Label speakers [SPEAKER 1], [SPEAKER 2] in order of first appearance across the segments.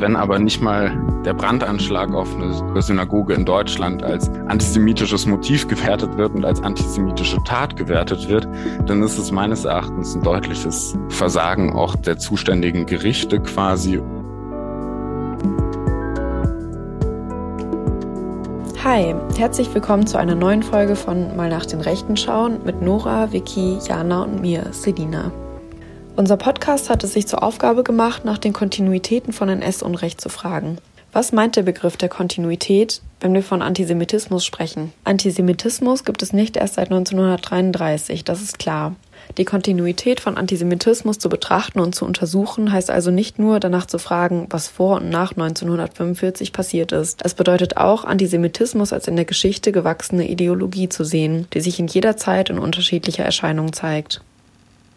[SPEAKER 1] Wenn aber nicht mal der Brandanschlag auf eine Synagoge in Deutschland als antisemitisches Motiv gewertet wird und als antisemitische Tat gewertet wird, dann ist es meines Erachtens ein deutliches Versagen auch der zuständigen Gerichte quasi.
[SPEAKER 2] Hi, herzlich willkommen zu einer neuen Folge von Mal nach den Rechten schauen mit Nora, Vicky, Jana und mir, Selina. Unser Podcast hat es sich zur Aufgabe gemacht, nach den Kontinuitäten von NS-Unrecht zu fragen. Was meint der Begriff der Kontinuität, wenn wir von Antisemitismus sprechen? Antisemitismus gibt es nicht erst seit 1933, das ist klar. Die Kontinuität von Antisemitismus zu betrachten und zu untersuchen, heißt also nicht nur danach zu fragen, was vor und nach 1945 passiert ist. Es bedeutet auch, Antisemitismus als in der Geschichte gewachsene Ideologie zu sehen, die sich in jeder Zeit in unterschiedlicher Erscheinung zeigt.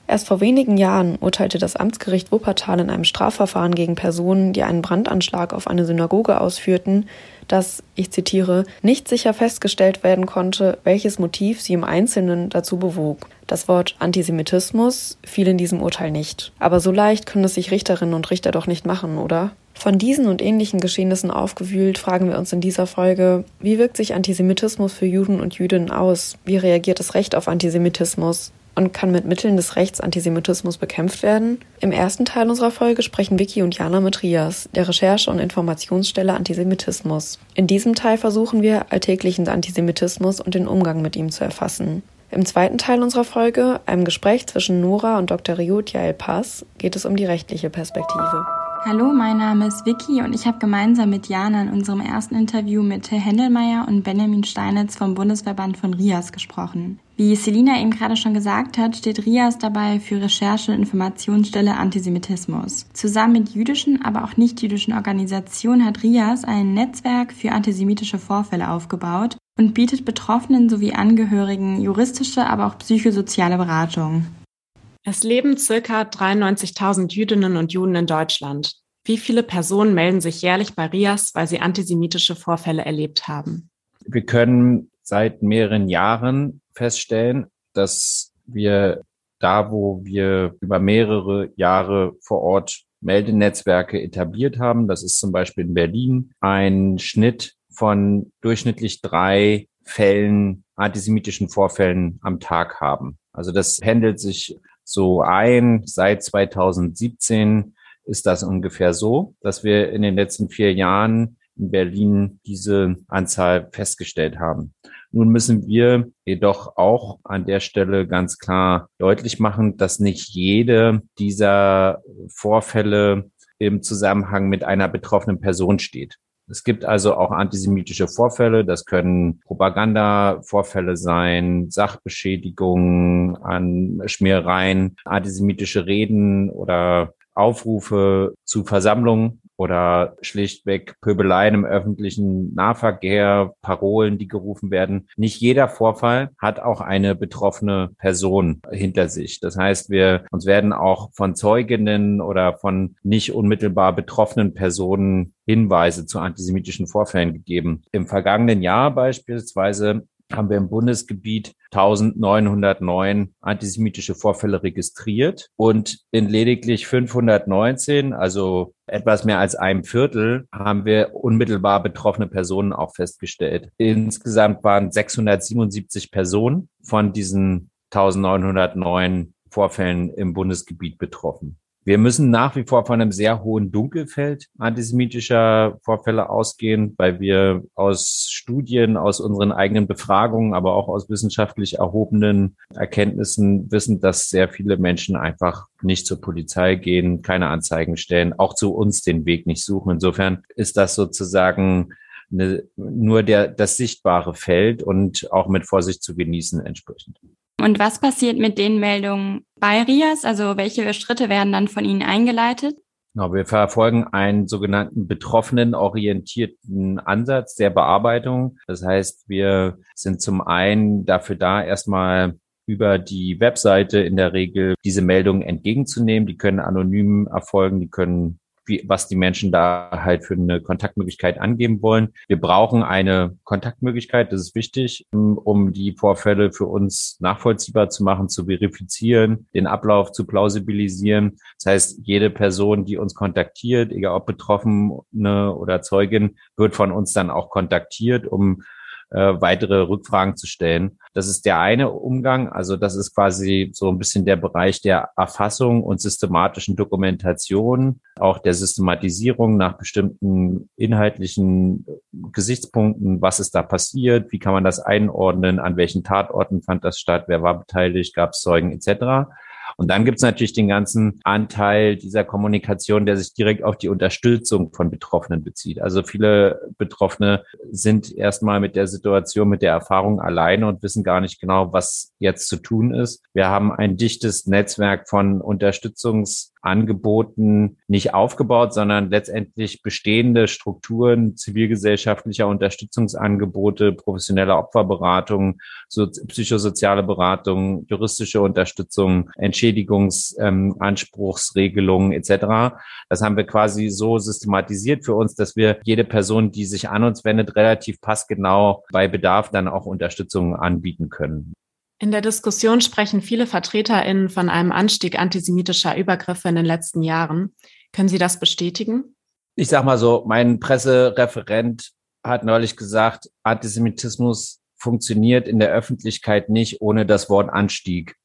[SPEAKER 2] Erst vor wenigen Jahren urteilte das Amtsgericht Wuppertal in einem Strafverfahren gegen Personen, die einen Brandanschlag auf eine Synagoge ausführten, dass, ich zitiere, nicht sicher festgestellt werden konnte, welches Motiv sie im Einzelnen dazu bewog. Das Wort Antisemitismus fiel in diesem Urteil nicht. Aber so leicht können es sich Richterinnen und Richter doch nicht machen, oder? Von diesen und ähnlichen Geschehnissen aufgewühlt, fragen wir uns in dieser Folge, wie wirkt sich Antisemitismus für Juden und Jüdinnen aus? Wie reagiert das Recht auf Antisemitismus? Und kann mit Mitteln des Rechts Antisemitismus bekämpft werden? Im ersten Teil unserer Folge sprechen Vicky und Jana mit Rias, der Recherche- und Informationsstelle Antisemitismus. In diesem Teil versuchen wir, alltäglichen Antisemitismus und den Umgang mit ihm zu erfassen. Im zweiten Teil unserer Folge, einem Gespräch zwischen Nora und Dr. Riot Jael Pass, geht es um die rechtliche Perspektive.
[SPEAKER 3] Hallo, mein Name ist Vicky und ich habe gemeinsam mit Jana in unserem ersten Interview mit Till Hendelmeier und Benjamin Steinitz vom Bundesverband von RIAS gesprochen. Wie Selina eben gerade schon gesagt hat, steht RIAS dabei für Recherche- und Informationsstelle Antisemitismus. Zusammen mit jüdischen, aber auch nicht-jüdischen Organisationen hat RIAS ein Netzwerk für antisemitische Vorfälle aufgebaut und bietet Betroffenen sowie Angehörigen juristische, aber auch psychosoziale Beratung.
[SPEAKER 4] Es leben circa 93.000 Jüdinnen und Juden in Deutschland. Wie viele Personen melden sich jährlich bei RIAS, weil sie antisemitische Vorfälle erlebt haben?
[SPEAKER 5] Wir können seit mehreren Jahren feststellen, dass wir da, wo wir über mehrere Jahre vor Ort Meldenetzwerke etabliert haben, das ist zum Beispiel in Berlin, ein Schnitt von durchschnittlich drei Fällen, antisemitischen Vorfällen am Tag haben. Also das pendelt sich so ein. Seit 2017 ist das ungefähr so, dass wir in den letzten vier Jahren in Berlin diese Anzahl festgestellt haben. Nun müssen wir jedoch auch an der Stelle ganz klar deutlich machen, dass nicht jede dieser Vorfälle im Zusammenhang mit einer betroffenen Person steht. Es gibt also auch antisemitische Vorfälle. Das können Propagandavorfälle sein, Sachbeschädigungen an Schmierereien, antisemitische Reden oder Aufrufe zu Versammlungen oder schlichtweg Pöbeleien im öffentlichen Nahverkehr, Parolen, die gerufen werden. Nicht jeder Vorfall hat auch eine betroffene Person hinter sich. Das heißt, wir uns werden auch von Zeuginnen oder von nicht unmittelbar betroffenen Personen Hinweise zu antisemitischen Vorfällen gegeben. Im vergangenen Jahr beispielsweise haben wir im Bundesgebiet 1909 antisemitische Vorfälle registriert und in lediglich 519, also etwas mehr als einem Viertel, haben wir unmittelbar betroffene Personen auch festgestellt. Insgesamt waren 677 Personen von diesen 1909 Vorfällen im Bundesgebiet betroffen. Wir müssen nach wie vor von einem sehr hohen Dunkelfeld antisemitischer Vorfälle ausgehen, weil wir aus Studien, aus unseren eigenen Befragungen, aber auch aus wissenschaftlich erhobenen Erkenntnissen wissen, dass sehr viele Menschen einfach nicht zur Polizei gehen, keine Anzeigen stellen, auch zu uns den Weg nicht suchen. Insofern ist das sozusagen eine, nur der, das sichtbare Feld und auch mit Vorsicht zu genießen entsprechend.
[SPEAKER 3] Und was passiert mit den Meldungen bei RIAS? Also welche Schritte werden dann von Ihnen eingeleitet?
[SPEAKER 5] Genau, wir verfolgen einen sogenannten betroffenen orientierten Ansatz der Bearbeitung. Das heißt, wir sind zum einen dafür da, erstmal über die Webseite in der Regel diese Meldungen entgegenzunehmen. Die können anonym erfolgen, die können wie, was die Menschen da halt für eine Kontaktmöglichkeit angeben wollen. Wir brauchen eine Kontaktmöglichkeit, das ist wichtig, um die Vorfälle für uns nachvollziehbar zu machen, zu verifizieren, den Ablauf zu plausibilisieren. Das heißt, jede Person, die uns kontaktiert, egal ob Betroffene oder Zeugin, wird von uns dann auch kontaktiert, um äh, weitere Rückfragen zu stellen. Das ist der eine Umgang. Also das ist quasi so ein bisschen der Bereich der Erfassung und systematischen Dokumentation, auch der Systematisierung nach bestimmten inhaltlichen Gesichtspunkten. Was ist da passiert? Wie kann man das einordnen? An welchen Tatorten fand das statt? Wer war beteiligt? Gab es Zeugen etc.? Und dann gibt es natürlich den ganzen Anteil dieser Kommunikation, der sich direkt auf die Unterstützung von Betroffenen bezieht. Also viele Betroffene sind erstmal mit der Situation, mit der Erfahrung alleine und wissen gar nicht genau, was jetzt zu tun ist. Wir haben ein dichtes Netzwerk von Unterstützungs Angeboten nicht aufgebaut, sondern letztendlich bestehende Strukturen zivilgesellschaftlicher Unterstützungsangebote, professionelle Opferberatung, so psychosoziale Beratung, juristische Unterstützung, Entschädigungsanspruchsregelungen ähm, etc. Das haben wir quasi so systematisiert für uns, dass wir jede Person, die sich an uns wendet, relativ passgenau bei Bedarf dann auch Unterstützung anbieten können.
[SPEAKER 4] In der Diskussion sprechen viele VertreterInnen von einem Anstieg antisemitischer Übergriffe in den letzten Jahren. Können Sie das bestätigen?
[SPEAKER 5] Ich sage mal so, mein Pressereferent hat neulich gesagt, Antisemitismus funktioniert in der Öffentlichkeit nicht ohne das Wort Anstieg.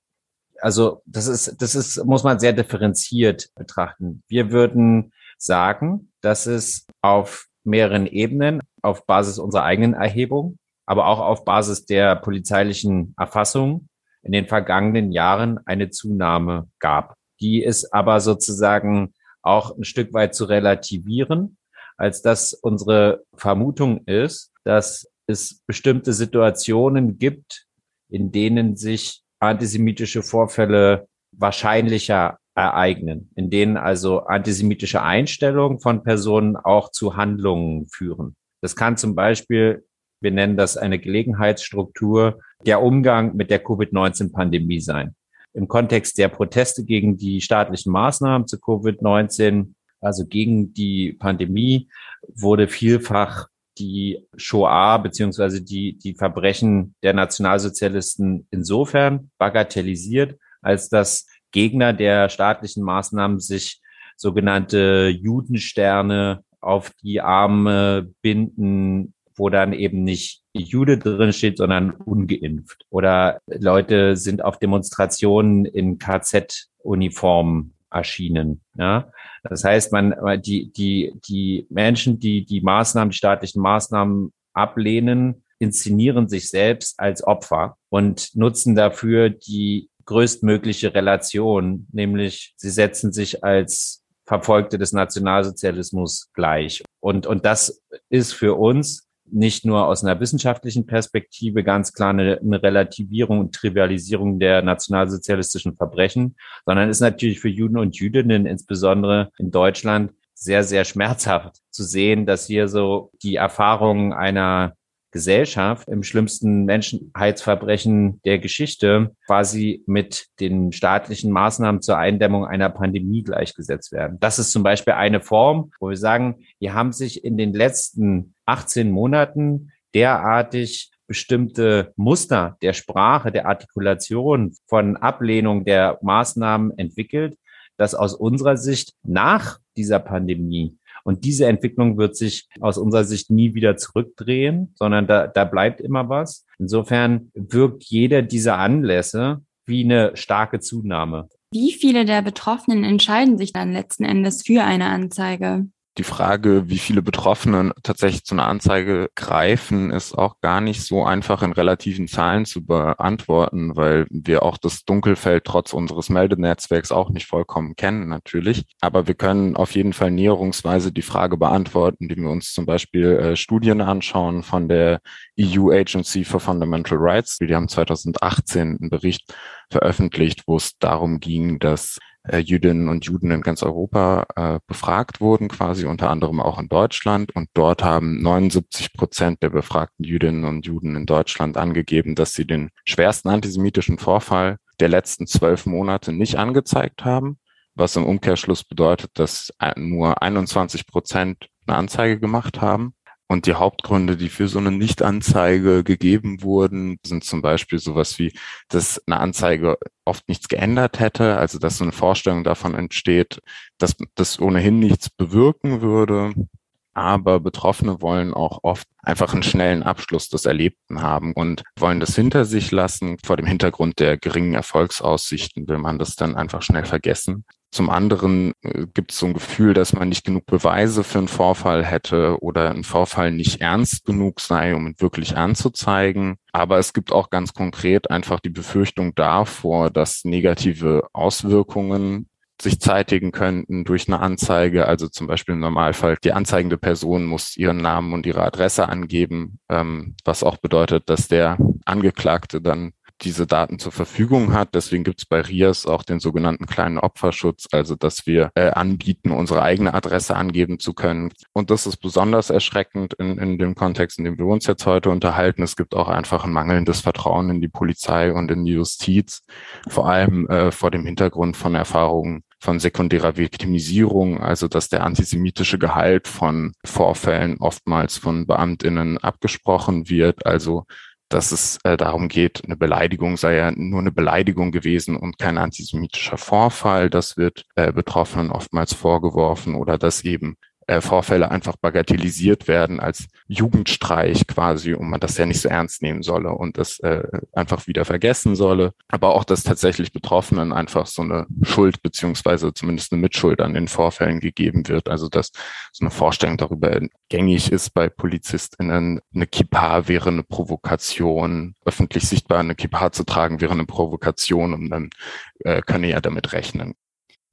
[SPEAKER 5] Also das ist, das ist, muss man sehr differenziert betrachten. Wir würden sagen, dass es auf mehreren Ebenen, auf Basis unserer eigenen Erhebung, aber auch auf Basis der polizeilichen Erfassung in den vergangenen Jahren eine Zunahme gab. Die ist aber sozusagen auch ein Stück weit zu relativieren, als dass unsere Vermutung ist, dass es bestimmte Situationen gibt, in denen sich antisemitische Vorfälle wahrscheinlicher ereignen, in denen also antisemitische Einstellungen von Personen auch zu Handlungen führen. Das kann zum Beispiel wir nennen das eine Gelegenheitsstruktur, der Umgang mit der Covid-19-Pandemie sein. Im Kontext der Proteste gegen die staatlichen Maßnahmen zu Covid-19, also gegen die Pandemie, wurde vielfach die Shoah beziehungsweise die, die Verbrechen der Nationalsozialisten insofern bagatellisiert, als dass Gegner der staatlichen Maßnahmen sich sogenannte Judensterne auf die Arme binden, wo dann eben nicht Jude drin steht, sondern ungeimpft. Oder Leute sind auf Demonstrationen in KZ-Uniformen erschienen. Ja? Das heißt, man, die, die, die Menschen, die die Maßnahmen, die staatlichen Maßnahmen ablehnen, inszenieren sich selbst als Opfer und nutzen dafür die größtmögliche Relation, nämlich sie setzen sich als Verfolgte des Nationalsozialismus gleich. Und, und das ist für uns nicht nur aus einer wissenschaftlichen Perspektive ganz klar eine, eine, Relativierung und Trivialisierung der nationalsozialistischen Verbrechen, sondern ist natürlich für Juden und Jüdinnen, insbesondere in Deutschland, sehr, sehr schmerzhaft zu sehen, dass hier so die Erfahrungen einer Gesellschaft im schlimmsten Menschheitsverbrechen der Geschichte quasi mit den staatlichen Maßnahmen zur Eindämmung einer Pandemie gleichgesetzt werden. Das ist zum Beispiel eine Form, wo wir sagen, hier haben sich in den letzten 18 Monaten derartig bestimmte Muster der Sprache, der Artikulation von Ablehnung der Maßnahmen entwickelt, dass aus unserer Sicht nach dieser Pandemie und diese Entwicklung wird sich aus unserer Sicht nie wieder zurückdrehen, sondern da, da bleibt immer was. Insofern wirkt jeder dieser Anlässe wie eine starke Zunahme.
[SPEAKER 3] Wie viele der Betroffenen entscheiden sich dann letzten Endes für eine Anzeige?
[SPEAKER 1] Die Frage, wie viele Betroffene tatsächlich zu einer Anzeige greifen, ist auch gar nicht so einfach in relativen Zahlen zu beantworten, weil wir auch das Dunkelfeld trotz unseres Meldenetzwerks auch nicht vollkommen kennen natürlich. Aber wir können auf jeden Fall näherungsweise die Frage beantworten, indem wir uns zum Beispiel äh, Studien anschauen von der EU Agency for Fundamental Rights. Die haben 2018 einen Bericht veröffentlicht, wo es darum ging, dass Jüdinnen und Juden in ganz Europa äh, befragt wurden, quasi unter anderem auch in Deutschland. Und dort haben 79 Prozent der befragten Jüdinnen und Juden in Deutschland angegeben, dass sie den schwersten antisemitischen Vorfall der letzten zwölf Monate nicht angezeigt haben. was im Umkehrschluss bedeutet, dass nur 21 Prozent eine Anzeige gemacht haben. Und die Hauptgründe, die für so eine Nichtanzeige gegeben wurden, sind zum Beispiel sowas wie, dass eine Anzeige oft nichts geändert hätte, also dass so eine Vorstellung davon entsteht, dass das ohnehin nichts bewirken würde. Aber Betroffene wollen auch oft einfach einen schnellen Abschluss des Erlebten haben und wollen das hinter sich lassen. Vor dem Hintergrund der geringen Erfolgsaussichten will man das dann einfach schnell vergessen. Zum anderen äh, gibt es so ein Gefühl, dass man nicht genug Beweise für einen Vorfall hätte oder ein Vorfall nicht ernst genug sei, um ihn wirklich anzuzeigen. Aber es gibt auch ganz konkret einfach die Befürchtung davor, dass negative Auswirkungen sich zeitigen könnten durch eine Anzeige. Also zum Beispiel im Normalfall, die anzeigende Person muss ihren Namen und ihre Adresse angeben, ähm, was auch bedeutet, dass der Angeklagte dann diese Daten zur Verfügung hat. Deswegen gibt es bei RIAS auch den sogenannten kleinen Opferschutz, also dass wir äh, anbieten, unsere eigene Adresse angeben zu können. Und das ist besonders erschreckend in, in dem Kontext, in dem wir uns jetzt heute unterhalten. Es gibt auch einfach ein mangelndes Vertrauen in die Polizei und in die Justiz, vor allem äh, vor dem Hintergrund von Erfahrungen von sekundärer Viktimisierung, also dass der antisemitische Gehalt von Vorfällen oftmals von Beamtinnen abgesprochen wird, also dass es äh, darum geht, eine Beleidigung sei ja nur eine Beleidigung gewesen und kein antisemitischer Vorfall. Das wird äh, Betroffenen oftmals vorgeworfen oder dass eben äh, Vorfälle einfach bagatellisiert werden als Jugendstreich quasi und man das ja nicht so ernst nehmen solle und das äh, einfach wieder vergessen solle. Aber auch, dass tatsächlich Betroffenen einfach so eine Schuld beziehungsweise zumindest eine Mitschuld an den Vorfällen gegeben wird. Also dass so eine Vorstellung darüber gängig ist bei PolizistInnen, eine Kippa wäre eine Provokation, öffentlich sichtbar eine Kippa zu tragen wäre eine Provokation und dann äh, könne ja damit rechnen.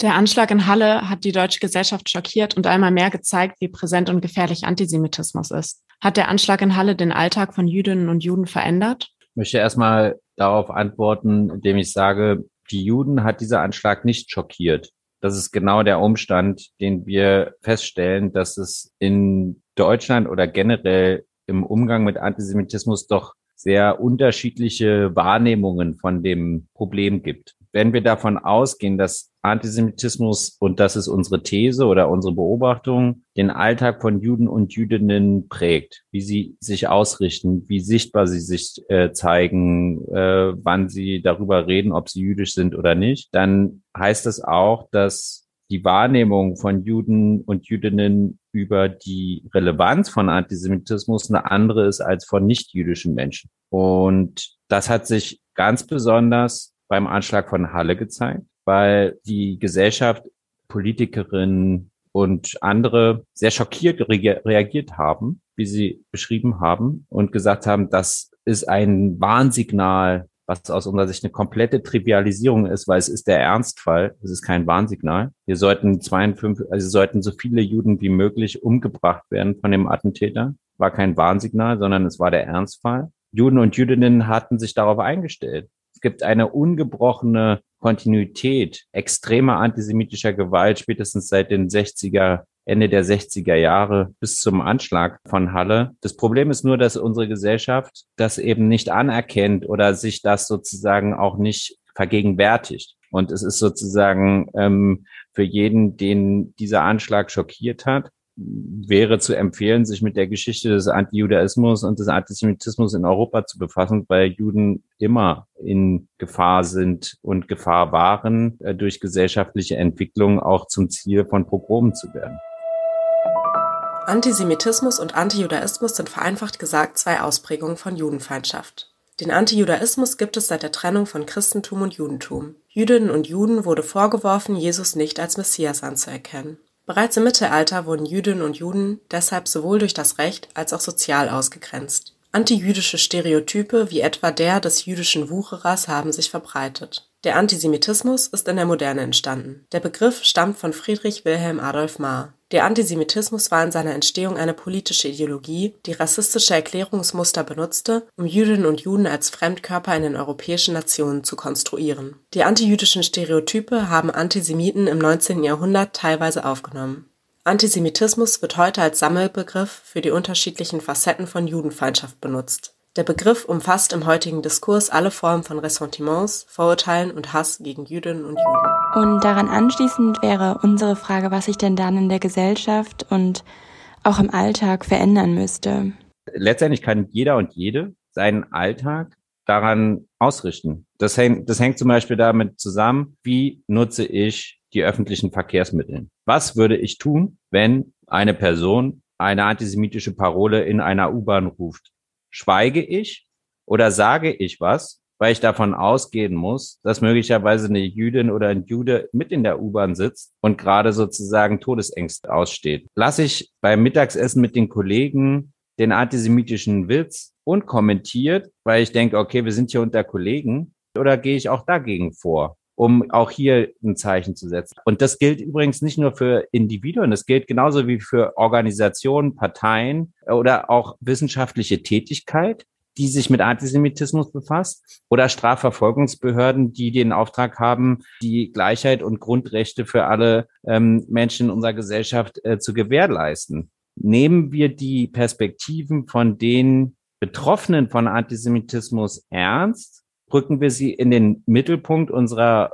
[SPEAKER 4] Der Anschlag in Halle hat die deutsche Gesellschaft schockiert und einmal mehr gezeigt, wie präsent und gefährlich Antisemitismus ist. Hat der Anschlag in Halle den Alltag von Jüdinnen und Juden verändert?
[SPEAKER 5] Ich möchte erstmal darauf antworten, indem ich sage, die Juden hat dieser Anschlag nicht schockiert. Das ist genau der Umstand, den wir feststellen, dass es in Deutschland oder generell im Umgang mit Antisemitismus doch sehr unterschiedliche Wahrnehmungen von dem Problem gibt wenn wir davon ausgehen, dass Antisemitismus, und das ist unsere These oder unsere Beobachtung, den Alltag von Juden und Jüdinnen prägt, wie sie sich ausrichten, wie sichtbar sie sich äh, zeigen, äh, wann sie darüber reden, ob sie jüdisch sind oder nicht, dann heißt das auch, dass die Wahrnehmung von Juden und Jüdinnen über die Relevanz von Antisemitismus eine andere ist als von nicht-jüdischen Menschen. Und das hat sich ganz besonders beim Anschlag von Halle gezeigt, weil die Gesellschaft, Politikerinnen und andere sehr schockiert reagiert haben, wie sie beschrieben haben und gesagt haben, das ist ein Warnsignal, was aus unserer Sicht eine komplette Trivialisierung ist, weil es ist der Ernstfall, es ist kein Warnsignal. Wir sollten 52, also sollten so viele Juden wie möglich umgebracht werden von dem Attentäter. War kein Warnsignal, sondern es war der Ernstfall. Juden und Jüdinnen hatten sich darauf eingestellt. Gibt eine ungebrochene Kontinuität extremer antisemitischer Gewalt spätestens seit den 60er, Ende der 60er Jahre bis zum Anschlag von Halle. Das Problem ist nur, dass unsere Gesellschaft das eben nicht anerkennt oder sich das sozusagen auch nicht vergegenwärtigt. Und es ist sozusagen ähm, für jeden, den dieser Anschlag schockiert hat, wäre zu empfehlen, sich mit der Geschichte des Antijudaismus und des Antisemitismus in Europa zu befassen, weil Juden immer in Gefahr sind und Gefahr waren, äh, durch gesellschaftliche Entwicklung auch zum Ziel von Pogromen zu werden.
[SPEAKER 6] Antisemitismus und Antijudaismus sind vereinfacht gesagt zwei Ausprägungen von Judenfeindschaft. Den Antijudaismus gibt es seit der Trennung von Christentum und Judentum. Jüdinnen und Juden wurde vorgeworfen, Jesus nicht als Messias anzuerkennen. Bereits im Mittelalter wurden Jüdinnen und Juden deshalb sowohl durch das Recht als auch sozial ausgegrenzt. Antijüdische Stereotype wie etwa der des jüdischen Wucherers haben sich verbreitet. Der Antisemitismus ist in der Moderne entstanden. Der Begriff stammt von Friedrich Wilhelm Adolf Mahr der Antisemitismus war in seiner Entstehung eine politische Ideologie, die rassistische Erklärungsmuster benutzte, um Jüdinnen und Juden als Fremdkörper in den europäischen Nationen zu konstruieren. Die antijüdischen Stereotype haben Antisemiten im 19. Jahrhundert teilweise aufgenommen. Antisemitismus wird heute als Sammelbegriff für die unterschiedlichen Facetten von Judenfeindschaft benutzt. Der Begriff umfasst im heutigen Diskurs alle Formen von Ressentiments, Vorurteilen und Hass gegen Jüdinnen und Juden.
[SPEAKER 3] Und daran anschließend wäre unsere Frage, was sich denn dann in der Gesellschaft und auch im Alltag verändern müsste.
[SPEAKER 5] Letztendlich kann jeder und jede seinen Alltag daran ausrichten. Das hängt, das hängt zum Beispiel damit zusammen, wie nutze ich die öffentlichen Verkehrsmittel. Was würde ich tun, wenn eine Person eine antisemitische Parole in einer U-Bahn ruft? Schweige ich oder sage ich was, weil ich davon ausgehen muss, dass möglicherweise eine Jüdin oder ein Jude mit in der U-Bahn sitzt und gerade sozusagen Todesängste aussteht. Lasse ich beim Mittagsessen mit den Kollegen den antisemitischen Witz und kommentiert, weil ich denke, okay, wir sind hier unter Kollegen, oder gehe ich auch dagegen vor? Um auch hier ein Zeichen zu setzen. Und das gilt übrigens nicht nur für Individuen, das gilt genauso wie für Organisationen, Parteien oder auch wissenschaftliche Tätigkeit, die sich mit Antisemitismus befasst oder Strafverfolgungsbehörden, die den Auftrag haben, die Gleichheit und Grundrechte für alle ähm, Menschen in unserer Gesellschaft äh, zu gewährleisten. Nehmen wir die Perspektiven von den Betroffenen von Antisemitismus ernst rücken wir sie in den Mittelpunkt unserer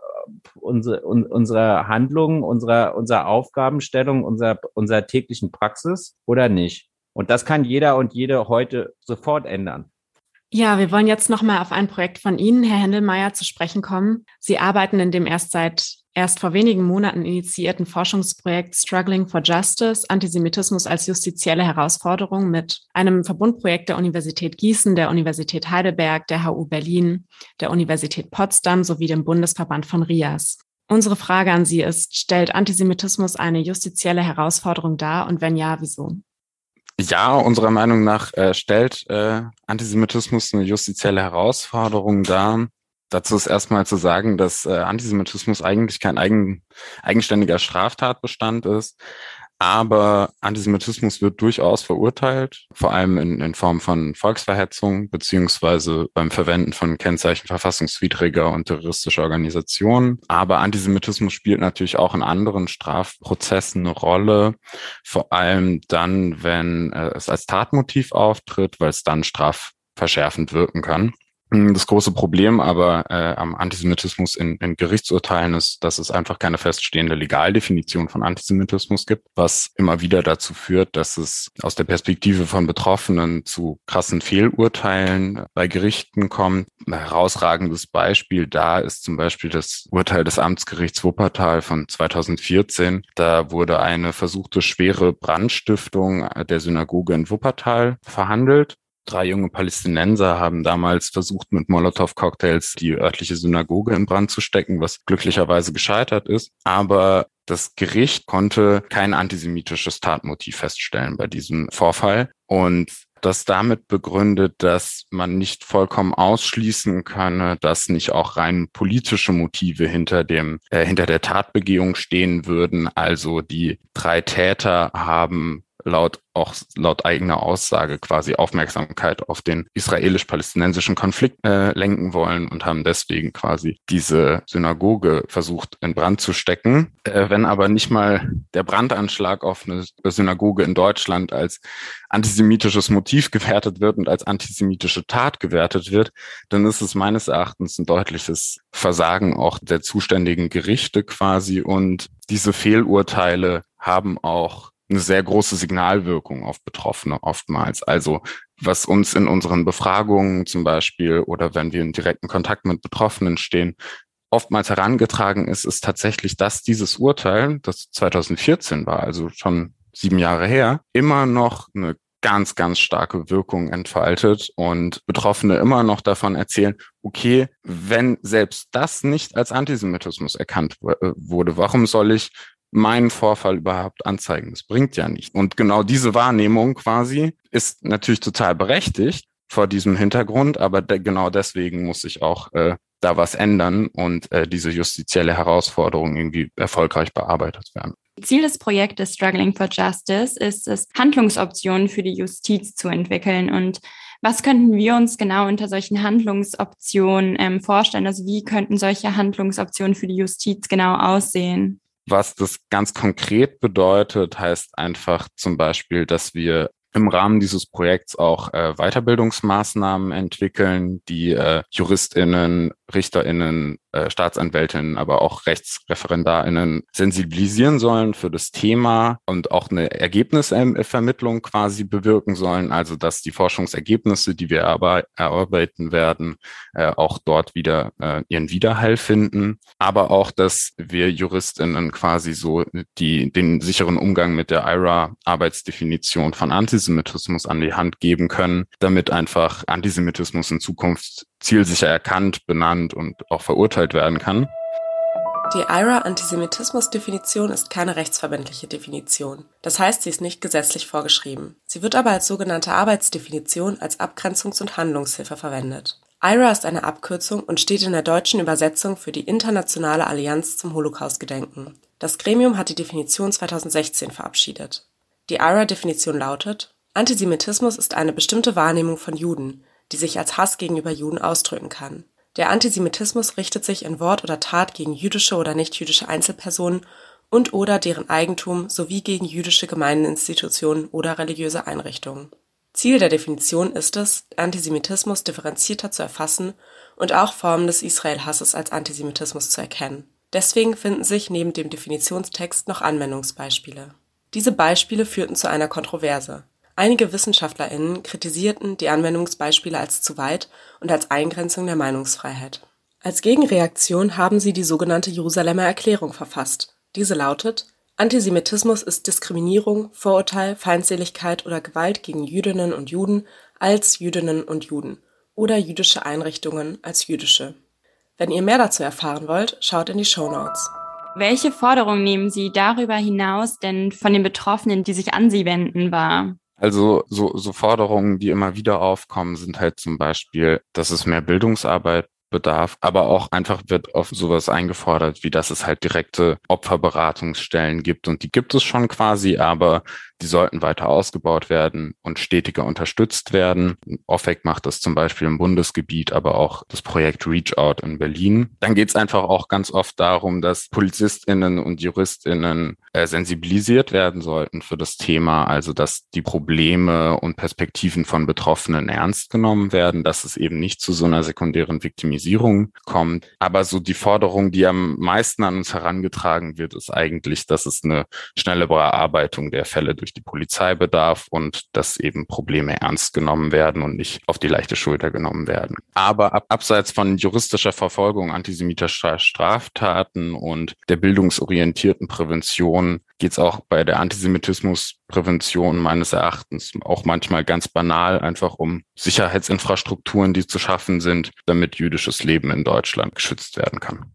[SPEAKER 5] unsere, unserer Handlungen, unserer, unserer Aufgabenstellung, unserer, unserer täglichen Praxis oder nicht? Und das kann jeder und jede heute sofort ändern.
[SPEAKER 4] Ja, wir wollen jetzt nochmal auf ein Projekt von Ihnen, Herr Händelmeier, zu sprechen kommen. Sie arbeiten in dem erst seit erst vor wenigen Monaten initiierten Forschungsprojekt Struggling for Justice, Antisemitismus als justizielle Herausforderung mit einem Verbundprojekt der Universität Gießen, der Universität Heidelberg, der HU Berlin, der Universität Potsdam sowie dem Bundesverband von RIAS. Unsere Frage an Sie ist, stellt Antisemitismus eine justizielle Herausforderung dar und wenn ja, wieso?
[SPEAKER 1] Ja, unserer Meinung nach äh, stellt äh, Antisemitismus eine justizielle Herausforderung dar. Dazu ist erstmal zu sagen, dass äh, Antisemitismus eigentlich kein eigen, eigenständiger Straftatbestand ist, aber Antisemitismus wird durchaus verurteilt, vor allem in, in Form von Volksverhetzung beziehungsweise beim Verwenden von Kennzeichen verfassungswidriger und terroristischer Organisationen. Aber Antisemitismus spielt natürlich auch in anderen Strafprozessen eine Rolle, vor allem dann, wenn äh, es als Tatmotiv auftritt, weil es dann strafverschärfend wirken kann. Hm, das große Problem aber äh, am Antisemitismus in, in Gerichtsurteilen ist, dass es einfach keine feststehende Legaldefinition von Antisemitismus gibt, was immer wieder dazu führt, dass es aus der Perspektive von Betroffenen zu krassen Fehlurteilen bei Gerichten kommt. Ein herausragendes Beispiel da ist zum Beispiel das Urteil des Amtsgerichts Wuppertal von 2014. Da wurde eine versuchte schwere Brandstiftung der Synagoge in Wuppertal verhandelt Drei junge Palästinenser haben damals versucht, mit Molotow-Cocktails die örtliche Synagoge in Brand zu stecken, was glücklicherweise gescheitert ist. Aber das Gericht konnte kein antisemitisches Tatmotiv feststellen bei diesem Vorfall. Und das damit begründet, dass man nicht vollkommen ausschließen könne, dass nicht auch rein politische Motive hinter dem äh, hinter der Tatbegehung stehen würden. Also die drei Täter haben laut auch laut eigener Aussage quasi Aufmerksamkeit auf den israelisch-palästinensischen Konflikt äh, lenken wollen und haben deswegen quasi diese Synagoge versucht in Brand zu stecken. Äh, wenn aber nicht mal der Brandanschlag auf eine Synagoge in Deutschland als antisemitisches Motiv gewertet wird und als antisemitische Tat gewertet wird, dann ist es meines Erachtens ein deutliches Versagen auch der zuständigen Gerichte quasi und diese Fehlurteile haben auch eine sehr große Signalwirkung auf Betroffene oftmals. Also was uns in unseren Befragungen zum Beispiel oder wenn wir in direkten Kontakt mit Betroffenen stehen, oftmals herangetragen ist, ist tatsächlich, dass dieses Urteil, das 2014 war, also schon sieben Jahre her, immer noch eine ganz, ganz starke Wirkung entfaltet und Betroffene immer noch davon erzählen, okay, wenn selbst das nicht als Antisemitismus erkannt wurde, warum soll ich meinen Vorfall überhaupt anzeigen. Das bringt ja nicht. Und genau diese Wahrnehmung quasi ist natürlich total berechtigt vor diesem Hintergrund, aber de genau deswegen muss sich auch äh, da was ändern und äh, diese justizielle Herausforderung irgendwie erfolgreich bearbeitet werden.
[SPEAKER 3] Ziel des Projektes Struggling for Justice ist es, Handlungsoptionen für die Justiz zu entwickeln. Und was könnten wir uns genau unter solchen Handlungsoptionen ähm, vorstellen? Also wie könnten solche Handlungsoptionen für die Justiz genau aussehen?
[SPEAKER 1] Was das ganz konkret bedeutet, heißt einfach zum Beispiel, dass wir im Rahmen dieses Projekts auch äh, Weiterbildungsmaßnahmen entwickeln, die äh, JuristInnen, RichterInnen, äh, Staatsanwältinnen, aber auch RechtsreferendarInnen sensibilisieren sollen für das Thema und auch eine Ergebnisvermittlung quasi bewirken sollen, also dass die Forschungsergebnisse, die wir aber erarbeiten werden, äh, auch dort wieder äh, ihren Widerhall finden, aber auch, dass wir JuristInnen quasi so die, den sicheren Umgang mit der IRA-Arbeitsdefinition von Antisemitismus an die Hand geben können, damit einfach Antisemitismus in Zukunft zielsicher erkannt, benannt und auch verurteilt werden kann.
[SPEAKER 6] Die IRA-Antisemitismus-Definition ist keine rechtsverbindliche Definition. Das heißt, sie ist nicht gesetzlich vorgeschrieben. Sie wird aber als sogenannte Arbeitsdefinition als Abgrenzungs- und Handlungshilfe verwendet. IRA ist eine Abkürzung und steht in der deutschen Übersetzung für die Internationale Allianz zum Holocaust-Gedenken. Das Gremium hat die Definition 2016 verabschiedet. Die IRA-Definition lautet, Antisemitismus ist eine bestimmte Wahrnehmung von Juden, die sich als Hass gegenüber Juden ausdrücken kann. Der Antisemitismus richtet sich in Wort oder Tat gegen jüdische oder nichtjüdische Einzelpersonen und oder deren Eigentum sowie gegen jüdische Gemeindeninstitutionen oder religiöse Einrichtungen. Ziel der Definition ist es, Antisemitismus differenzierter zu erfassen und auch Formen des Israel-Hasses als Antisemitismus zu erkennen. Deswegen finden sich neben dem Definitionstext noch Anwendungsbeispiele. Diese Beispiele führten zu einer Kontroverse. Einige WissenschaftlerInnen kritisierten die Anwendungsbeispiele als zu weit und als Eingrenzung der Meinungsfreiheit. Als Gegenreaktion haben sie die sogenannte Jerusalemer Erklärung verfasst. Diese lautet Antisemitismus ist Diskriminierung, Vorurteil, Feindseligkeit oder Gewalt gegen Jüdinnen und Juden als Jüdinnen und Juden oder jüdische Einrichtungen als jüdische. Wenn ihr mehr dazu erfahren wollt, schaut in die Show Notes.
[SPEAKER 3] Welche Forderungen nehmen Sie darüber hinaus denn von den Betroffenen, die sich an Sie wenden, wahr?
[SPEAKER 1] Also so, so Forderungen, die immer wieder aufkommen, sind halt zum Beispiel, dass es mehr Bildungsarbeit bedarf, aber auch einfach wird auf sowas eingefordert, wie dass es halt direkte Opferberatungsstellen gibt und die gibt es schon quasi, aber die sollten weiter ausgebaut werden und stetiger unterstützt werden. OFEC macht das zum Beispiel im Bundesgebiet, aber auch das Projekt Reach Out in Berlin. Dann geht es einfach auch ganz oft darum, dass PolizistInnen und JuristInnen äh, sensibilisiert werden sollten für das Thema, also dass die Probleme und Perspektiven von Betroffenen ernst genommen werden, dass es eben nicht zu so einer sekundären Viktimisierung kommt. Aber so die Forderung, die am meisten an uns herangetragen wird, ist eigentlich, dass es eine schnelle Bearbeitung der Fälle durch durch die Polizei bedarf und dass eben Probleme ernst genommen werden und nicht auf die leichte Schulter genommen werden. Aber ab, abseits von juristischer Verfolgung antisemitischer Straftaten und der bildungsorientierten Prävention geht es auch bei der Antisemitismusprävention meines Erachtens auch manchmal ganz banal einfach um Sicherheitsinfrastrukturen, die zu schaffen sind, damit jüdisches Leben in Deutschland geschützt werden kann.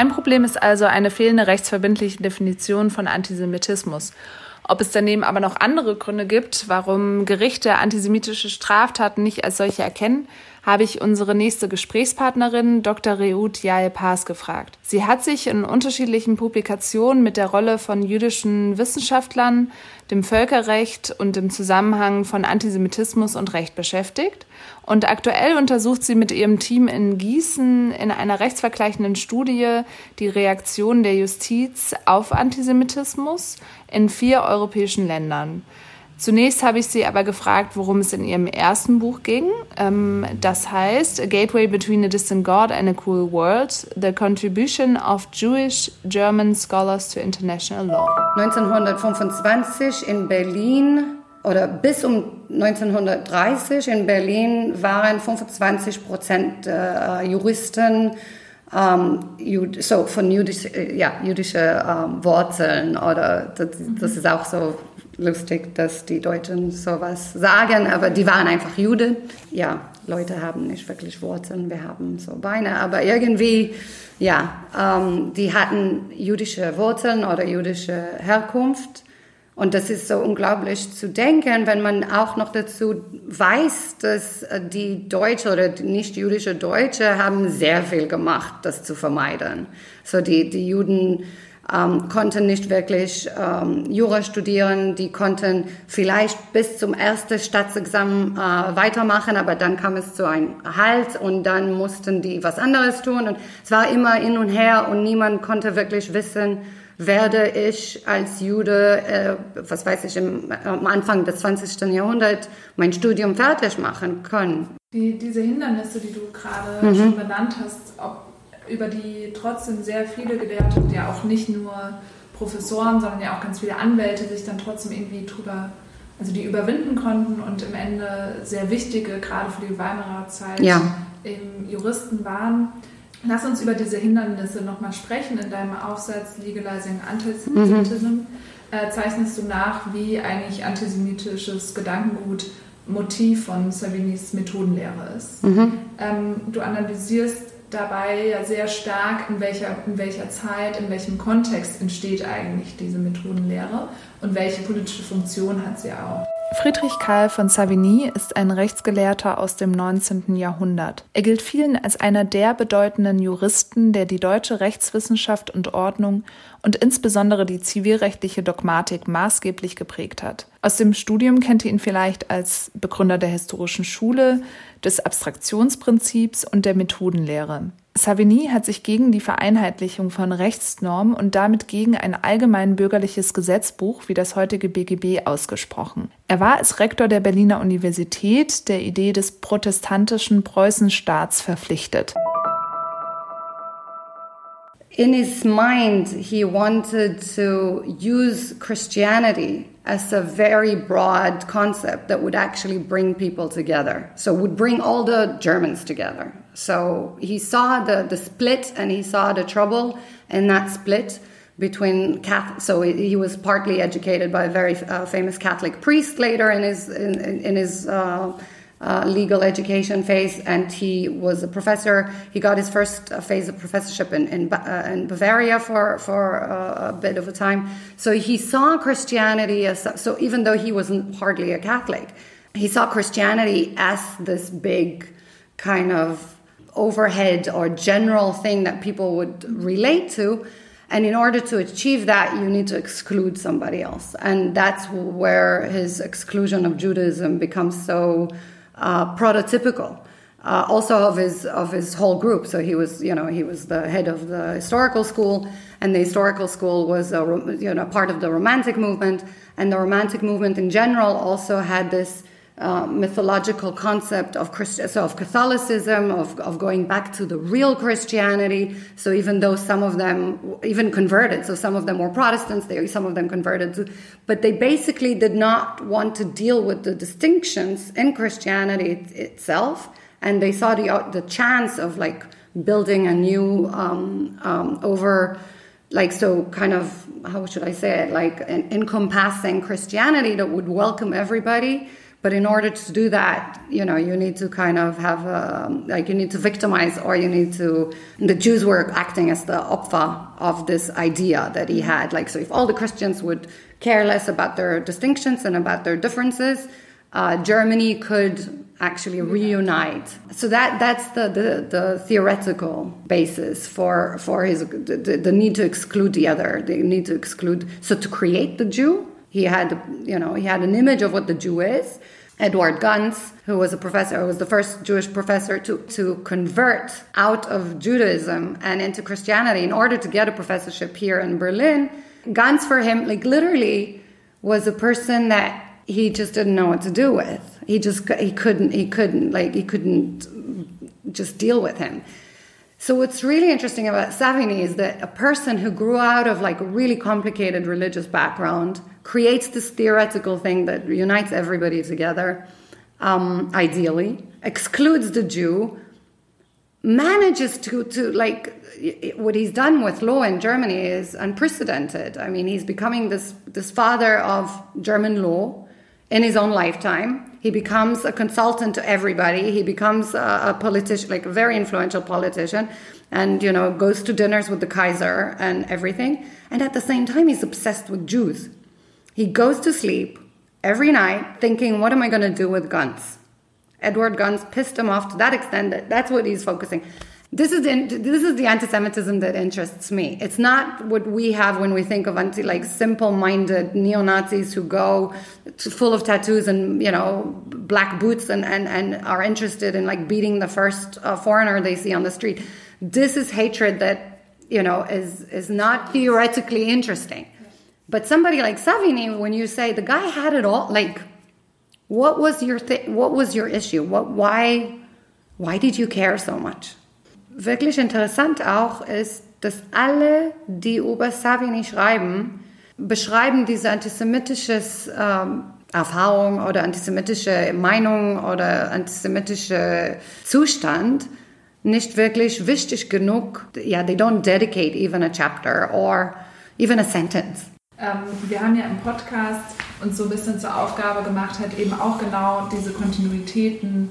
[SPEAKER 2] Ein Problem ist also eine fehlende rechtsverbindliche Definition von Antisemitismus. Ob es daneben aber noch andere Gründe gibt, warum Gerichte antisemitische Straftaten nicht als solche erkennen, habe ich unsere nächste Gesprächspartnerin Dr. Reut Jael-Paas gefragt. Sie hat sich in unterschiedlichen Publikationen mit der Rolle von jüdischen Wissenschaftlern, dem Völkerrecht und dem Zusammenhang von Antisemitismus und Recht beschäftigt. Und aktuell untersucht sie mit ihrem Team in Gießen in einer rechtsvergleichenden Studie die Reaktion der Justiz auf Antisemitismus in vier europäischen Ländern. Zunächst habe ich sie aber gefragt, worum es in ihrem ersten Buch ging. Ähm, das heißt A Gateway Between a Distant God and a Cool World, The Contribution of Jewish German Scholars to International Law.
[SPEAKER 7] 1925 in Berlin oder bis um 1930 in Berlin waren 25 Prozent äh, Juristen ähm, so von jüdisch, äh, ja, jüdische ähm, Wurzeln oder das, das, ist auch so lustig, dass die Deutschen sowas sagen, aber die waren einfach Juden. Ja, Leute haben nicht wirklich Wurzeln, wir haben so Beine, aber irgendwie, ja, ähm, die hatten jüdische Wurzeln oder jüdische Herkunft. Und das ist so unglaublich zu denken, wenn man auch noch dazu weiß, dass die Deutsche oder nicht-jüdische Deutsche haben sehr viel gemacht, das zu vermeiden. So die, die Juden ähm, konnten nicht wirklich ähm, Jura studieren, die konnten vielleicht bis zum ersten Staatsexamen äh, weitermachen, aber dann kam es zu einem Halt und dann mussten die was anderes tun und es war immer hin und her und niemand konnte wirklich wissen, werde ich als Jude, äh, was weiß ich, im, am Anfang des 20. Jahrhunderts mein Studium fertig machen können.
[SPEAKER 8] Die, diese Hindernisse, die du gerade mhm. schon benannt hast, ob, über die trotzdem sehr viele Gelehrte und ja auch nicht nur Professoren, sondern ja auch ganz viele Anwälte sich dann trotzdem irgendwie drüber, also die überwinden konnten und im Ende sehr wichtige, gerade für die Weimarer Zeit, ja. im Juristen waren. Lass uns über diese Hindernisse nochmal sprechen. In deinem Aufsatz Legalizing Antisemitism mhm. äh, zeichnest du nach, wie eigentlich antisemitisches Gedankengut Motiv von Savinis Methodenlehre ist. Mhm. Ähm, du analysierst dabei ja sehr stark, in welcher, in welcher Zeit, in welchem Kontext entsteht eigentlich diese Methodenlehre und welche politische Funktion hat sie auch.
[SPEAKER 2] Friedrich Karl von Savigny ist ein Rechtsgelehrter aus dem 19. Jahrhundert. Er gilt vielen als einer der bedeutenden Juristen, der die deutsche Rechtswissenschaft und Ordnung und insbesondere die zivilrechtliche Dogmatik maßgeblich geprägt hat. Aus dem Studium kennt ihr ihn vielleicht als Begründer der historischen Schule, des Abstraktionsprinzips und der Methodenlehre. Savigny hat sich gegen die Vereinheitlichung von Rechtsnormen und damit gegen ein allgemein bürgerliches Gesetzbuch wie das heutige BGB ausgesprochen. Er war als Rektor der Berliner Universität der Idee des protestantischen Preußenstaats verpflichtet.
[SPEAKER 7] In his mind, he wanted to use Christianity as a very broad concept that would actually bring people together. So would bring all the Germans together. So he saw the, the split and he saw the trouble in that split between Catholic. So he was partly educated by a very uh, famous Catholic priest later in his in, in his uh, uh, legal education phase, and he was a professor. He got his first uh, phase of professorship in in, uh, in Bavaria for for uh, a bit of a time. So he saw Christianity as so even though he wasn't hardly a Catholic, he saw Christianity as this big kind of overhead or general thing that people would relate to. And in order to achieve that, you need to exclude somebody else. And that's where his exclusion of Judaism becomes so uh, prototypical. Uh, also of his of his whole group. So he was, you know, he was the head of the historical school, and the historical school was, a, you know, part of the Romantic movement. And the Romantic movement in general also had this uh, mythological concept of Christ- so of Catholicism, of, of going back to the real Christianity. So even though some of them even converted, so some of them were Protestants, they, some of them converted, to, but they basically did not want to deal with the distinctions in Christianity it, itself, and they saw the the chance of like building a new um, um, over like so kind of how should I say it like an encompassing Christianity that would welcome everybody but in order to do that, you know, you need to kind of have a, like you need to victimize, or you need to. The Jews were acting as the opfa of this idea that he had. Like, so if all the Christians would care less about their distinctions and about their differences, uh, Germany could actually reunite. So that that's the, the, the theoretical basis for for his the, the, need to exclude the other, the need to exclude. So to create the Jew, he had, you know, he had an image of what the Jew is. Edward Ganz, who was a professor, was the first Jewish professor to, to convert out of Judaism and into Christianity in order to get a professorship here in Berlin. Ganz, for him, like literally, was a person that he just didn't know what to do with. He just he couldn't he couldn't like he couldn't just deal with him. So what's really interesting about Savigny is that a person who grew out of like a really complicated religious background creates this theoretical thing that unites everybody together, um, ideally, excludes the Jew, manages to, to like what he's done with law in Germany is unprecedented. I mean, he's becoming this this father of German law in his own lifetime. He becomes a consultant to everybody. He becomes a, a politician, like a very influential politician, and you know goes to dinners with the Kaiser and everything. And at the same time, he's obsessed with Jews. He goes to sleep every night thinking, "What am I going to do with guns?" Edward Guns pissed him off to that extent that that's what he's focusing. This is the, this is the anti-Semitism that interests me. It's not what we have when we think of anti like simple-minded neo Nazis who go to, full of tattoos and you know black boots and and and are interested in like beating the first uh, foreigner they see on the street. This is hatred that you know, is, is not theoretically interesting. But somebody like Savini, when you say the guy had it all, like, what was your th- what was your issue? What why why did you care so much? Wirklich interessant auch ist, dass alle, die über Savini schreiben, beschreiben diese antisemitische ähm, Erfahrung oder antisemitische Meinung oder antisemitische Zustand nicht wirklich wichtig genug. Ja, yeah, they don't dedicate even a chapter or even a sentence.
[SPEAKER 8] Ähm, wir haben ja im Podcast uns so ein bisschen zur Aufgabe gemacht, halt eben auch genau diese Kontinuitäten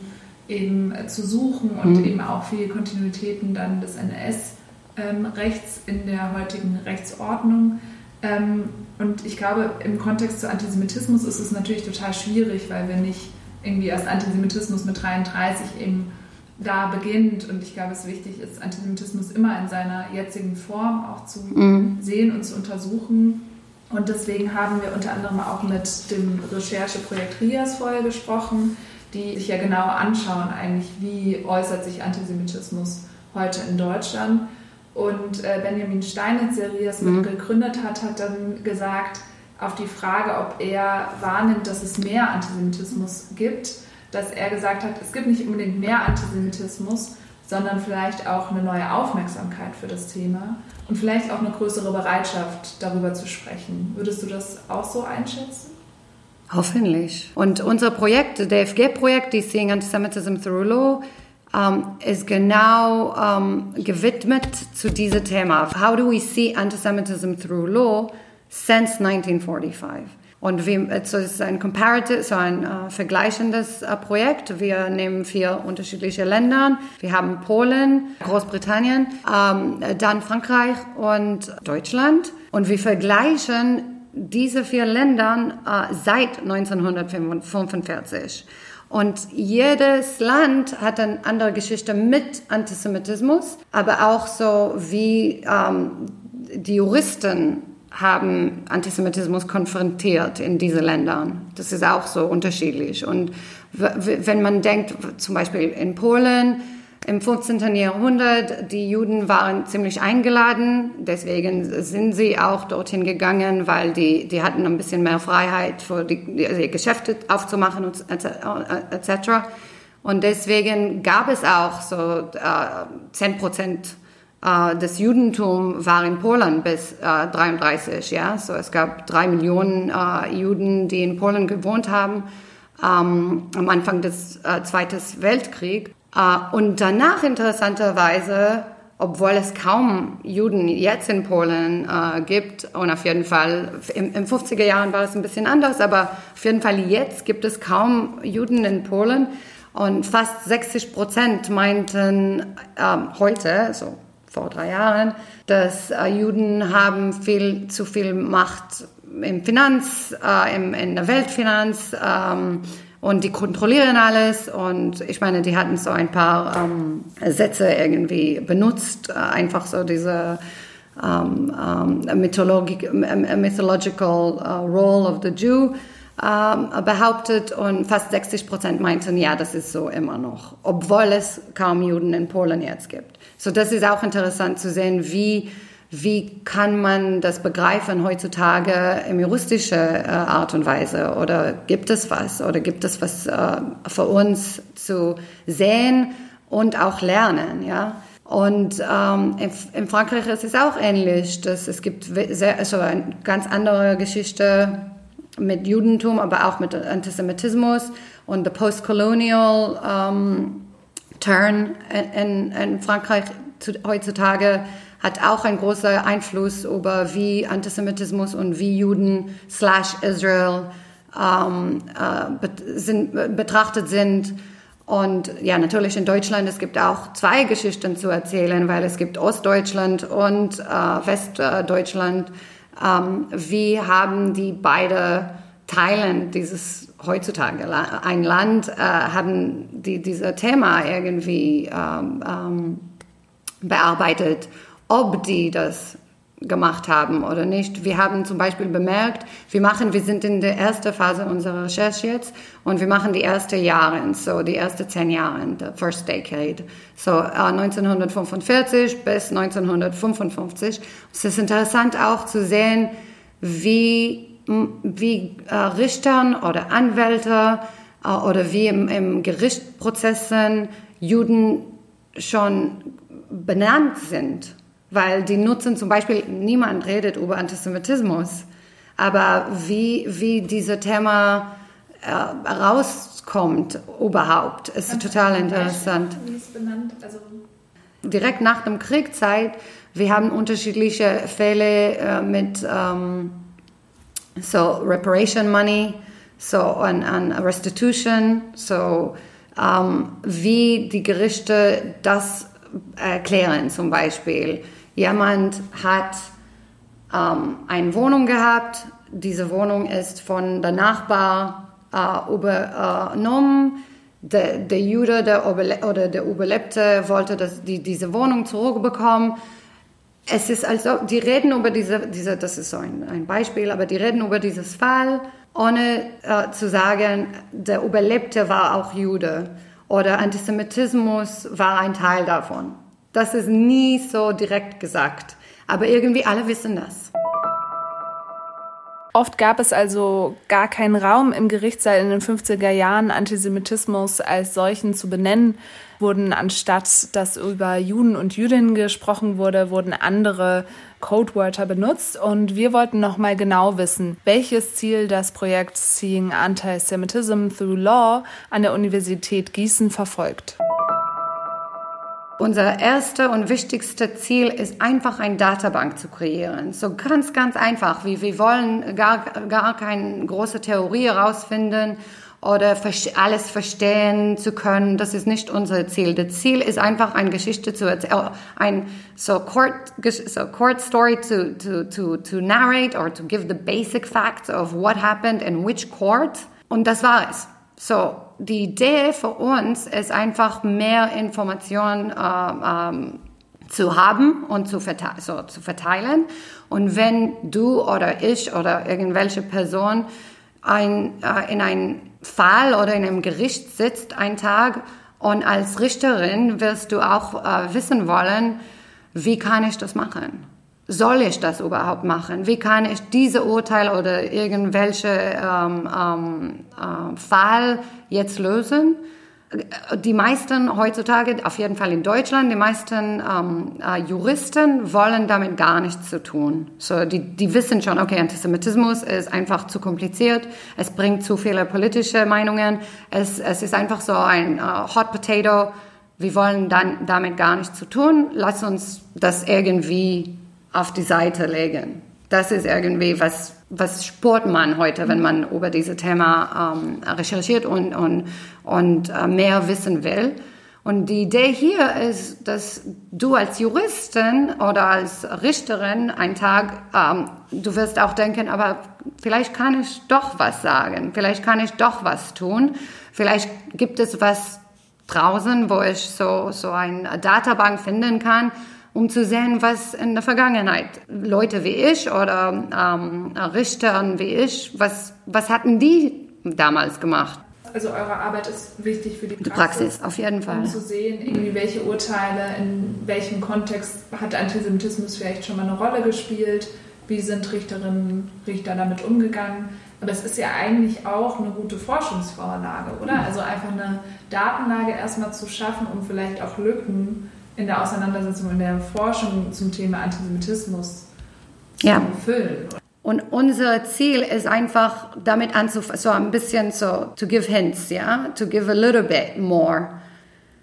[SPEAKER 8] eben zu suchen und mhm. eben auch viele Kontinuitäten dann des NS-Rechts ähm, in der heutigen Rechtsordnung. Ähm, und ich glaube, im Kontext zu Antisemitismus ist es natürlich total schwierig, weil wenn nicht irgendwie erst Antisemitismus mit 33 eben da beginnt und ich glaube, es wichtig ist, Antisemitismus immer in seiner jetzigen Form auch zu mhm. sehen und zu untersuchen und deswegen haben wir unter anderem auch mit dem Rechercheprojekt RIAS vorher gesprochen, die sich ja genau anschauen, eigentlich, wie äußert sich Antisemitismus heute in Deutschland. Und äh, Benjamin Steinitz, der RIAS mhm. gegründet hat, hat dann gesagt, auf die Frage, ob er wahrnimmt, dass es mehr Antisemitismus gibt, dass er gesagt hat, es gibt nicht unbedingt mehr Antisemitismus, sondern vielleicht auch eine neue Aufmerksamkeit für das Thema und vielleicht auch eine größere Bereitschaft, darüber zu sprechen. Würdest du das auch so einschätzen?
[SPEAKER 7] Hoffentlich. Und unser Projekt, das DFG-Projekt, die Seeing Antisemitism Through Law, um, ist genau um, gewidmet zu diesem Thema. How do we see antisemitism through law since 1945? Und wir, es ist ein comparative, so ein äh, vergleichendes äh, Projekt. Wir nehmen vier unterschiedliche Länder. Wir haben Polen, Großbritannien, ähm, dann Frankreich und Deutschland. Und wir vergleichen diese vier Länder äh, seit 1945. Und jedes Land hat eine andere Geschichte mit Antisemitismus, aber auch so wie ähm, die Juristen haben Antisemitismus konfrontiert in diese Ländern. Das ist auch so unterschiedlich. Und wenn man denkt, zum Beispiel in Polen, im 15. Jahrhundert, die Juden waren ziemlich eingeladen, deswegen sind sie auch dorthin gegangen, weil die, die hatten ein bisschen mehr Freiheit, für die, die Geschäfte aufzumachen etc. Und deswegen gab es auch so äh, 10 Prozent Uh, das Judentum war in Polen bis 33, ja. So es gab drei Millionen uh, Juden, die in Polen gewohnt haben um, am Anfang des uh, Zweiten Weltkriegs. Uh, und danach interessanterweise, obwohl es kaum Juden jetzt in Polen uh, gibt und auf jeden Fall im, im 50er Jahren war es ein bisschen anders, aber auf jeden Fall jetzt gibt es kaum Juden in Polen. Und fast 60 Prozent meinten ähm, heute, so vor drei Jahren, dass äh, Juden haben viel zu viel Macht im Finanz, äh, im, in der Weltfinanz ähm, und die kontrollieren alles. Und ich meine, die hatten so ein paar ähm, Sätze irgendwie benutzt, äh, einfach so diese mythologic, a mythological uh, role of the Jew um, behauptet. Und fast 60 Prozent meinten, ja, das ist so immer noch, obwohl es kaum Juden in Polen jetzt gibt. So, das ist auch interessant zu sehen, wie, wie kann man das begreifen heutzutage in juristischer äh, Art und Weise? Oder gibt es was? Oder gibt es was äh, für uns zu sehen und auch lernen? Ja. Und ähm, in, in, Frankreich ist es auch ähnlich. Dass es gibt sehr, also eine ganz andere Geschichte mit Judentum, aber auch mit Antisemitismus und the postcolonial ähm, Turn in, in Frankreich zu, heutzutage hat auch einen großen Einfluss über wie Antisemitismus und wie Juden slash Israel ähm, äh, sind, betrachtet sind. Und ja, natürlich in Deutschland, es gibt auch zwei Geschichten zu erzählen, weil es gibt Ostdeutschland und äh, Westdeutschland. Ähm, wie haben die beide Teilen dieses heutzutage ein Land äh, haben die dieses Thema irgendwie ähm, ähm, bearbeitet, ob die das gemacht haben oder nicht. Wir haben zum Beispiel bemerkt, wir machen, wir sind in der ersten Phase unserer Recherche jetzt und wir machen die ersten Jahre, so die ersten zehn Jahre, the first decade. So uh, 1945 bis 1955. Es ist interessant auch zu sehen, wie, wie uh, Richtern oder Anwälte uh, oder wie im, im Gerichtsprozessen Juden schon benannt sind weil die nutzen zum Beispiel, niemand redet über Antisemitismus, aber wie, wie dieses Thema äh, rauskommt überhaupt, ist Kannst total interessant. Wie ist benannt? Also Direkt nach dem Kriegszeit, wir haben unterschiedliche Fälle äh, mit ähm, so Reparation Money, so an, an Restitution, so ähm, wie die Gerichte das erklären zum Beispiel Jemand hat ähm, eine Wohnung gehabt. Diese Wohnung ist von der Nachbar äh, übernommen. Der, der Jude der oder der Überlebte wollte dass die, diese Wohnung zurückbekommen. Es ist also, die reden über diese, diese das ist so ein, ein Beispiel, aber die reden über dieses Fall, ohne äh, zu sagen, der Überlebte war auch Jude oder Antisemitismus war ein Teil davon. Das ist nie so direkt gesagt. Aber irgendwie alle wissen das.
[SPEAKER 2] Oft gab es also gar keinen Raum im Gerichtssaal in den 50er Jahren, Antisemitismus als solchen zu benennen. Wurden anstatt dass über Juden und Jüdinnen gesprochen wurde, wurden andere Codewörter benutzt. Und wir wollten nochmal genau wissen, welches Ziel das Projekt Seeing Antisemitism Through Law an der Universität Gießen verfolgt.
[SPEAKER 7] Unser erster und wichtigster Ziel ist einfach eine Datenbank zu kreieren. So ganz, ganz einfach. Wie wir wollen gar, gar keine große Theorie herausfinden oder alles verstehen zu können. Das ist nicht unser Ziel. Das Ziel ist einfach eine Geschichte zu erzählen, ein so court, so court story to, to, to, to narrate or to give the basic facts of what happened in which court. Und das war es. So, die Idee für uns ist einfach mehr Informationen äh, ähm, zu haben und zu, verte so, zu verteilen. Und wenn du oder ich oder irgendwelche Person ein, äh, in einem Fall oder in einem Gericht sitzt, einen Tag, und als Richterin wirst du auch äh, wissen wollen, wie kann ich das machen? Soll ich das überhaupt machen? Wie kann ich diese Urteil oder irgendwelche ähm, ähm, äh, Fall jetzt lösen? Die meisten heutzutage, auf jeden Fall in Deutschland, die meisten ähm, äh, Juristen wollen damit gar nichts zu tun. So, die, die wissen schon, okay, Antisemitismus ist einfach zu kompliziert, es bringt zu viele politische Meinungen, es, es ist einfach so ein äh, Hot Potato, wir wollen dann damit gar nichts zu tun, lass uns das irgendwie auf die Seite legen. Das ist irgendwie, was, was spürt man heute, wenn man über dieses Thema ähm, recherchiert und, und, und äh, mehr wissen will. Und die Idee hier ist, dass du als Juristin oder als Richterin einen Tag, ähm, du wirst auch denken, aber vielleicht kann ich doch was sagen, vielleicht kann ich doch was tun, vielleicht gibt es was draußen, wo ich so, so eine Databank finden kann, um zu sehen, was in der Vergangenheit Leute wie ich oder ähm, Richter wie ich, was, was hatten die damals gemacht?
[SPEAKER 8] Also eure Arbeit ist wichtig für die Praxis,
[SPEAKER 7] die Praxis auf jeden Fall.
[SPEAKER 8] Um zu sehen, irgendwie welche Urteile, in welchem Kontext hat Antisemitismus vielleicht schon mal eine Rolle gespielt, wie sind Richterinnen, Richter damit umgegangen. Aber es ist ja eigentlich auch eine gute Forschungsvorlage, oder? Also einfach eine Datenlage erstmal zu schaffen, um vielleicht auch Lücken in der Auseinandersetzung, in der Forschung zum Thema Antisemitismus ja. zu füllen.
[SPEAKER 7] Und unser Ziel ist einfach, damit anzufangen, so ein bisschen so, to give hints, ja, to give a little bit more.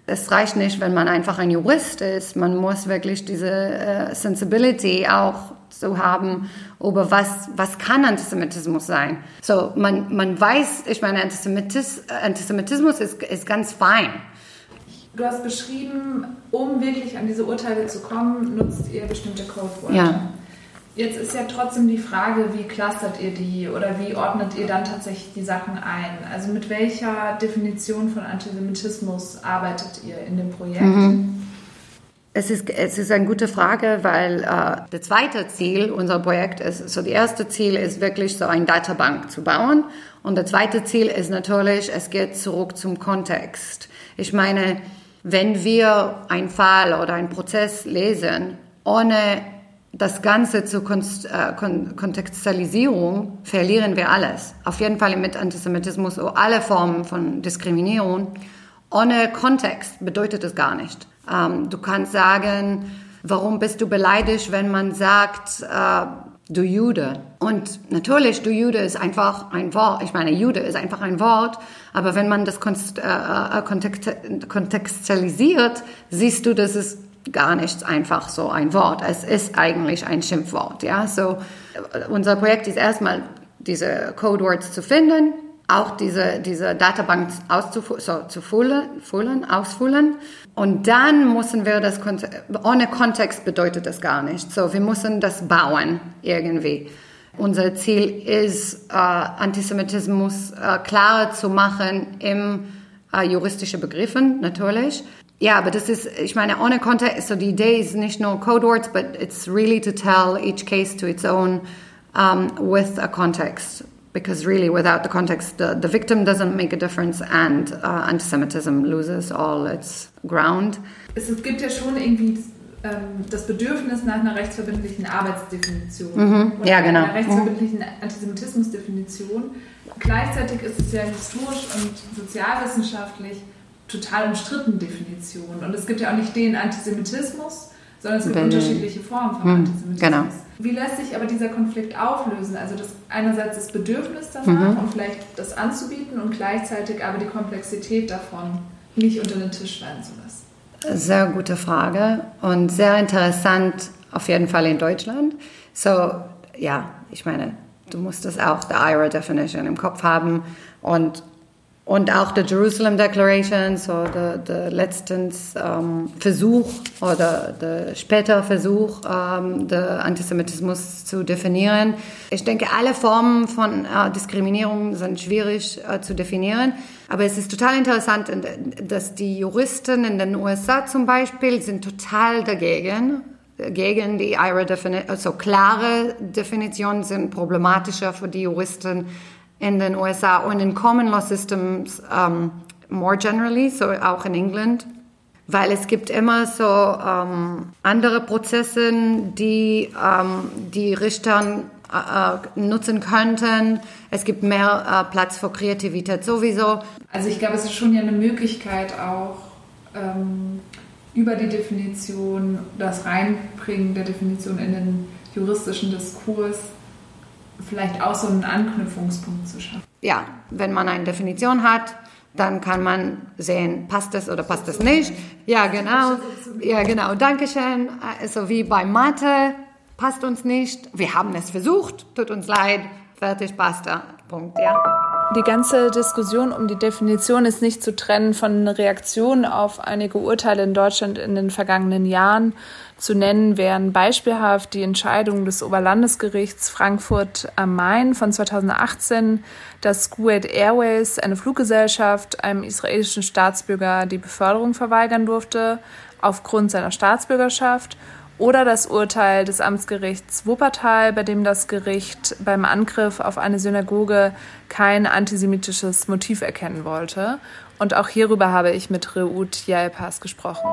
[SPEAKER 7] Es reicht nicht, wenn man einfach ein Jurist ist. Man muss wirklich diese uh, Sensibility auch zu haben über was, was kann Antisemitismus sein. So, man, man weiß, ich meine, Antisemitis, Antisemitismus ist, ist ganz fein.
[SPEAKER 8] Du hast beschrieben, um wirklich an diese Urteile zu kommen, nutzt ihr bestimmte Codewörter.
[SPEAKER 7] Ja.
[SPEAKER 8] Jetzt ist ja trotzdem die Frage, wie clustert ihr die oder wie ordnet ihr dann tatsächlich die Sachen ein? Also mit welcher Definition von Antisemitismus arbeitet ihr in dem Projekt? Mhm.
[SPEAKER 7] Es ist, es ist eine gute Frage, weil äh, das zweite Ziel unser Projekt ist, so die erste Ziel ist wirklich so eine Datenbank zu bauen und das zweite Ziel ist natürlich, es geht zurück zum Kontext. Ich meine, wenn wir einen Fall oder einen Prozess lesen, ohne das Ganze zur äh, Kontextualisierung verlieren wir alles. Auf jeden Fall mit Antisemitismus oder alle Formen von Diskriminierung. Ohne Kontext bedeutet es gar nicht. Ähm, du kannst sagen, warum bist du beleidigt, wenn man sagt, äh, du Jude. Und natürlich, du Jude ist einfach ein Wort. Ich meine, Jude ist einfach ein Wort. Aber wenn man das äh, äh, kontextualisiert, siehst du, dass es gar nicht einfach so ein Wort. Es ist eigentlich ein Schimpfwort. Ja, so unser Projekt ist erstmal diese Codewords zu finden, auch diese, diese Datenbank auszufu so, ausfüllen. Und dann müssen wir das, ohne Kontext bedeutet das gar nicht. So, wir müssen das bauen irgendwie. Unser Ziel ist, äh, Antisemitismus äh, klarer zu machen im äh, juristischen Begriffen, natürlich. Ja, aber das ist, ich meine, ohne Kontext, so die Idee ist nicht nur Code Words, but it's really to tell each case to its own um, with a context. Because really, without the context, the, the victim doesn't make a difference and uh, antisemitism loses all its ground.
[SPEAKER 8] Es gibt ja schon irgendwie ähm, das Bedürfnis nach einer rechtsverbindlichen Arbeitsdefinition
[SPEAKER 7] mhm.
[SPEAKER 8] oder
[SPEAKER 7] ja, genau.
[SPEAKER 8] einer rechtsverbindlichen. Antisemitismusdefinition. Gleichzeitig ist es ja historisch und sozialwissenschaftlich total umstritten Definition. Und es gibt ja auch nicht den Antisemitismus, sondern es gibt
[SPEAKER 7] Wenn,
[SPEAKER 8] unterschiedliche Formen von
[SPEAKER 7] hm,
[SPEAKER 8] Antisemitismus.
[SPEAKER 7] Genau.
[SPEAKER 8] Wie lässt sich aber dieser Konflikt auflösen? Also das einerseits das Bedürfnis danach
[SPEAKER 7] Mhm.
[SPEAKER 8] und vielleicht das anzubieten und gleichzeitig aber die Komplexität davon nicht unter den Tisch fallen zu lassen.
[SPEAKER 7] Sehr gute Frage und sehr interessant auf jeden Fall in Deutschland. So, ja, ich meine, du musst das auch, die IRA Definition im Kopf haben und und auch der Jerusalem Declaration, so der, der letztens ähm, Versuch oder der später Versuch, ähm, der Antisemitismus zu definieren. Ich denke, alle Formen von äh, Diskriminierung sind schwierig äh, zu definieren. Aber es ist total interessant, dass die Juristen in den USA zum Beispiel sind total dagegen gegen die IRA Definition, also klare Definitionen sind problematischer für die Juristen in den USA und in Common Law Systems um, more generally, so auch in England, weil es gibt immer so um, andere Prozesse, die um, die Richter äh, nutzen könnten. Es gibt mehr äh, Platz für Kreativität sowieso.
[SPEAKER 8] Also ich glaube, es ist schon ja eine Möglichkeit auch ähm, über die Definition, das Reinbringen der Definition in den juristischen Diskurs vielleicht auch so einen Anknüpfungspunkt zu schaffen.
[SPEAKER 7] Ja, wenn man eine Definition hat, dann kann man sehen, passt es oder passt es nicht. Ja, genau. Ja, genau. Dankeschön. Also wie bei Mathe, passt uns nicht. Wir haben es versucht, tut uns leid. Fertig, basta. Punkt, ja.
[SPEAKER 9] Die ganze Diskussion um die Definition ist nicht zu trennen von Reaktionen auf einige Urteile in Deutschland in den vergangenen Jahren. Zu nennen wären beispielhaft die Entscheidung des Oberlandesgerichts Frankfurt am Main von 2018, dass Kuwait Airways, eine Fluggesellschaft, einem israelischen Staatsbürger die Beförderung verweigern durfte aufgrund seiner Staatsbürgerschaft oder das Urteil des Amtsgerichts Wuppertal, bei dem das Gericht beim Angriff auf eine Synagoge kein antisemitisches Motiv erkennen wollte. Und auch hierüber habe ich mit Reut Jalpas gesprochen.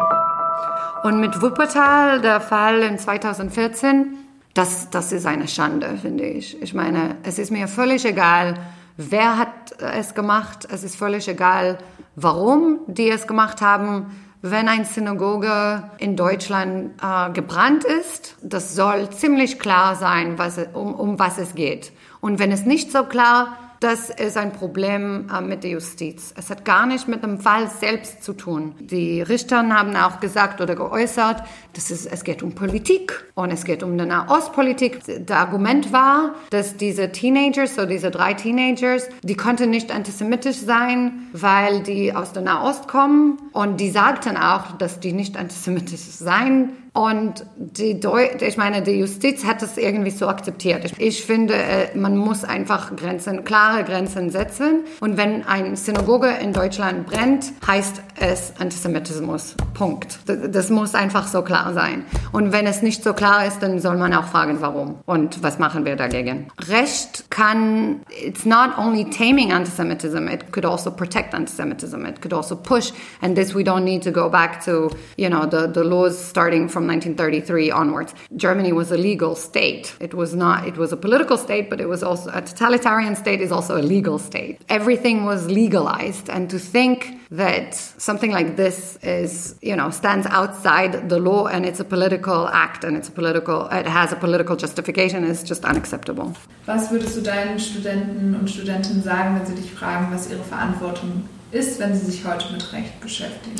[SPEAKER 7] Und mit Wuppertal, der Fall in 2014, das, das ist eine Schande, finde ich. Ich meine, es ist mir völlig egal, wer hat es gemacht. Es ist völlig egal, warum die es gemacht haben wenn eine Synagoge in Deutschland äh, gebrannt ist, das soll ziemlich klar sein, was, um, um was es geht. Und wenn es nicht so klar das ist ein Problem äh, mit der Justiz. Es hat gar nicht mit dem Fall selbst zu tun. Die Richter haben auch gesagt oder geäußert, dass es, es geht um Politik und es geht um eine Nahostpolitik. Das Argument war, dass diese Teenagers, so diese drei Teenagers, die konnten nicht antisemitisch sein, weil die aus der Nahost kommen und die sagten auch, dass die nicht antisemitisch sein und die Deu ich meine, die Justiz hat es irgendwie so akzeptiert. Ich finde, äh, man muss einfach Grenzen, klare Grenzen setzen. Und wenn eine Synagoge in Deutschland brennt, heißt ist Antisemitismus. Punkt. Das muss einfach so klar sein. Und wenn es nicht so klar ist, dann soll man auch fragen, warum und was machen wir dagegen. Recht kann, it's not only taming antisemitism, it could also protect antisemitism, it could also push, and this we don't need to go back to, you know, the, the laws starting from 1933 onwards. Germany was a legal state. It was not, it was a political state, but it was also a totalitarian state is also a legal state. Everything was legalized, and to think that something like this is, you know, stands outside the law and it's a political act and it's a political, it has a political justification is just unacceptable.
[SPEAKER 8] Was würdest du deinen Studenten und Studentinnen sagen, wenn sie dich fragen, was ihre Verantwortung ist, wenn sie sich heute mit Recht beschäftigen?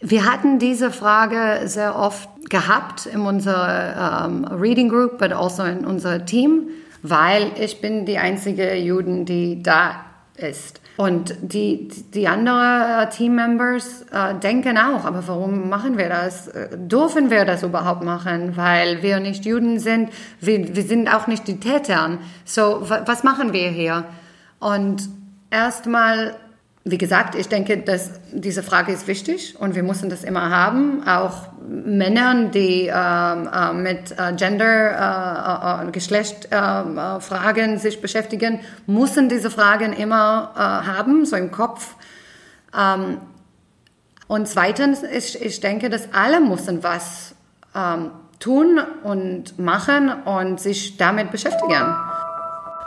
[SPEAKER 7] Wir hatten diese Frage sehr oft gehabt in unserer um, Reading Group, but also in unser Team, weil ich bin die einzige Juden, die da ist. Und die, die anderen Teammembers äh, denken auch, aber warum machen wir das? Dürfen wir das überhaupt machen? Weil wir nicht Juden sind, wir, wir sind auch nicht die Täter. So, was machen wir hier? Und erstmal wie gesagt, ich denke, dass diese Frage ist wichtig und wir müssen das immer haben. Auch Männern, die ähm, äh, mit äh, Gender, äh, äh Geschlechtfragen äh, sich beschäftigen, müssen diese Fragen immer haben, so im Kopf. Ähm, und zweitens, ich, ich denke, dass alle müssen was ähm, tun und machen und sich damit beschäftigen.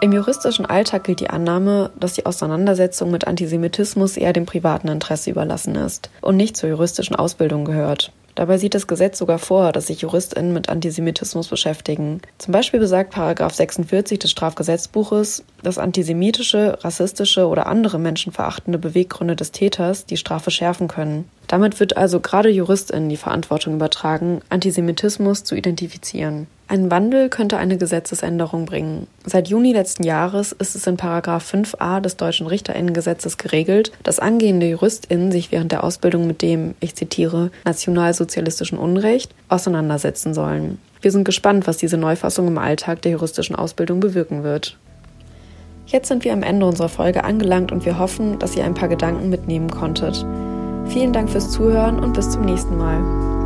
[SPEAKER 2] Im juristischen Alltag gilt die Annahme, dass die Auseinandersetzung mit Antisemitismus eher dem privaten Interesse überlassen ist und nicht zur juristischen Ausbildung gehört. Dabei sieht das Gesetz sogar vor, dass sich JuristInnen mit Antisemitismus beschäftigen. Zum Beispiel besagt Paragraph 46 des Strafgesetzbuches, dass antisemitische, rassistische oder andere menschenverachtende Beweggründe des Täters die Strafe schärfen können. Damit wird also gerade JuristInnen die Verantwortung übertragen, Antisemitismus zu identifizieren. Ein Wandel könnte eine Gesetzesänderung bringen. Seit Juni letzten Jahres ist es in Paragraph 5a des deutschen Richterinnengesetzes geregelt, dass angehende JuristInnen sich während der Ausbildung mit dem, ich zitiere, nationalsozialistischen Unrecht auseinandersetzen sollen. Wir sind gespannt, was diese Neufassung im Alltag der juristischen Ausbildung bewirken wird. Jetzt sind wir am Ende unserer Folge angelangt und wir hoffen, dass ihr ein paar Gedanken mitnehmen konntet. Vielen Dank fürs Zuhören und bis zum nächsten Mal.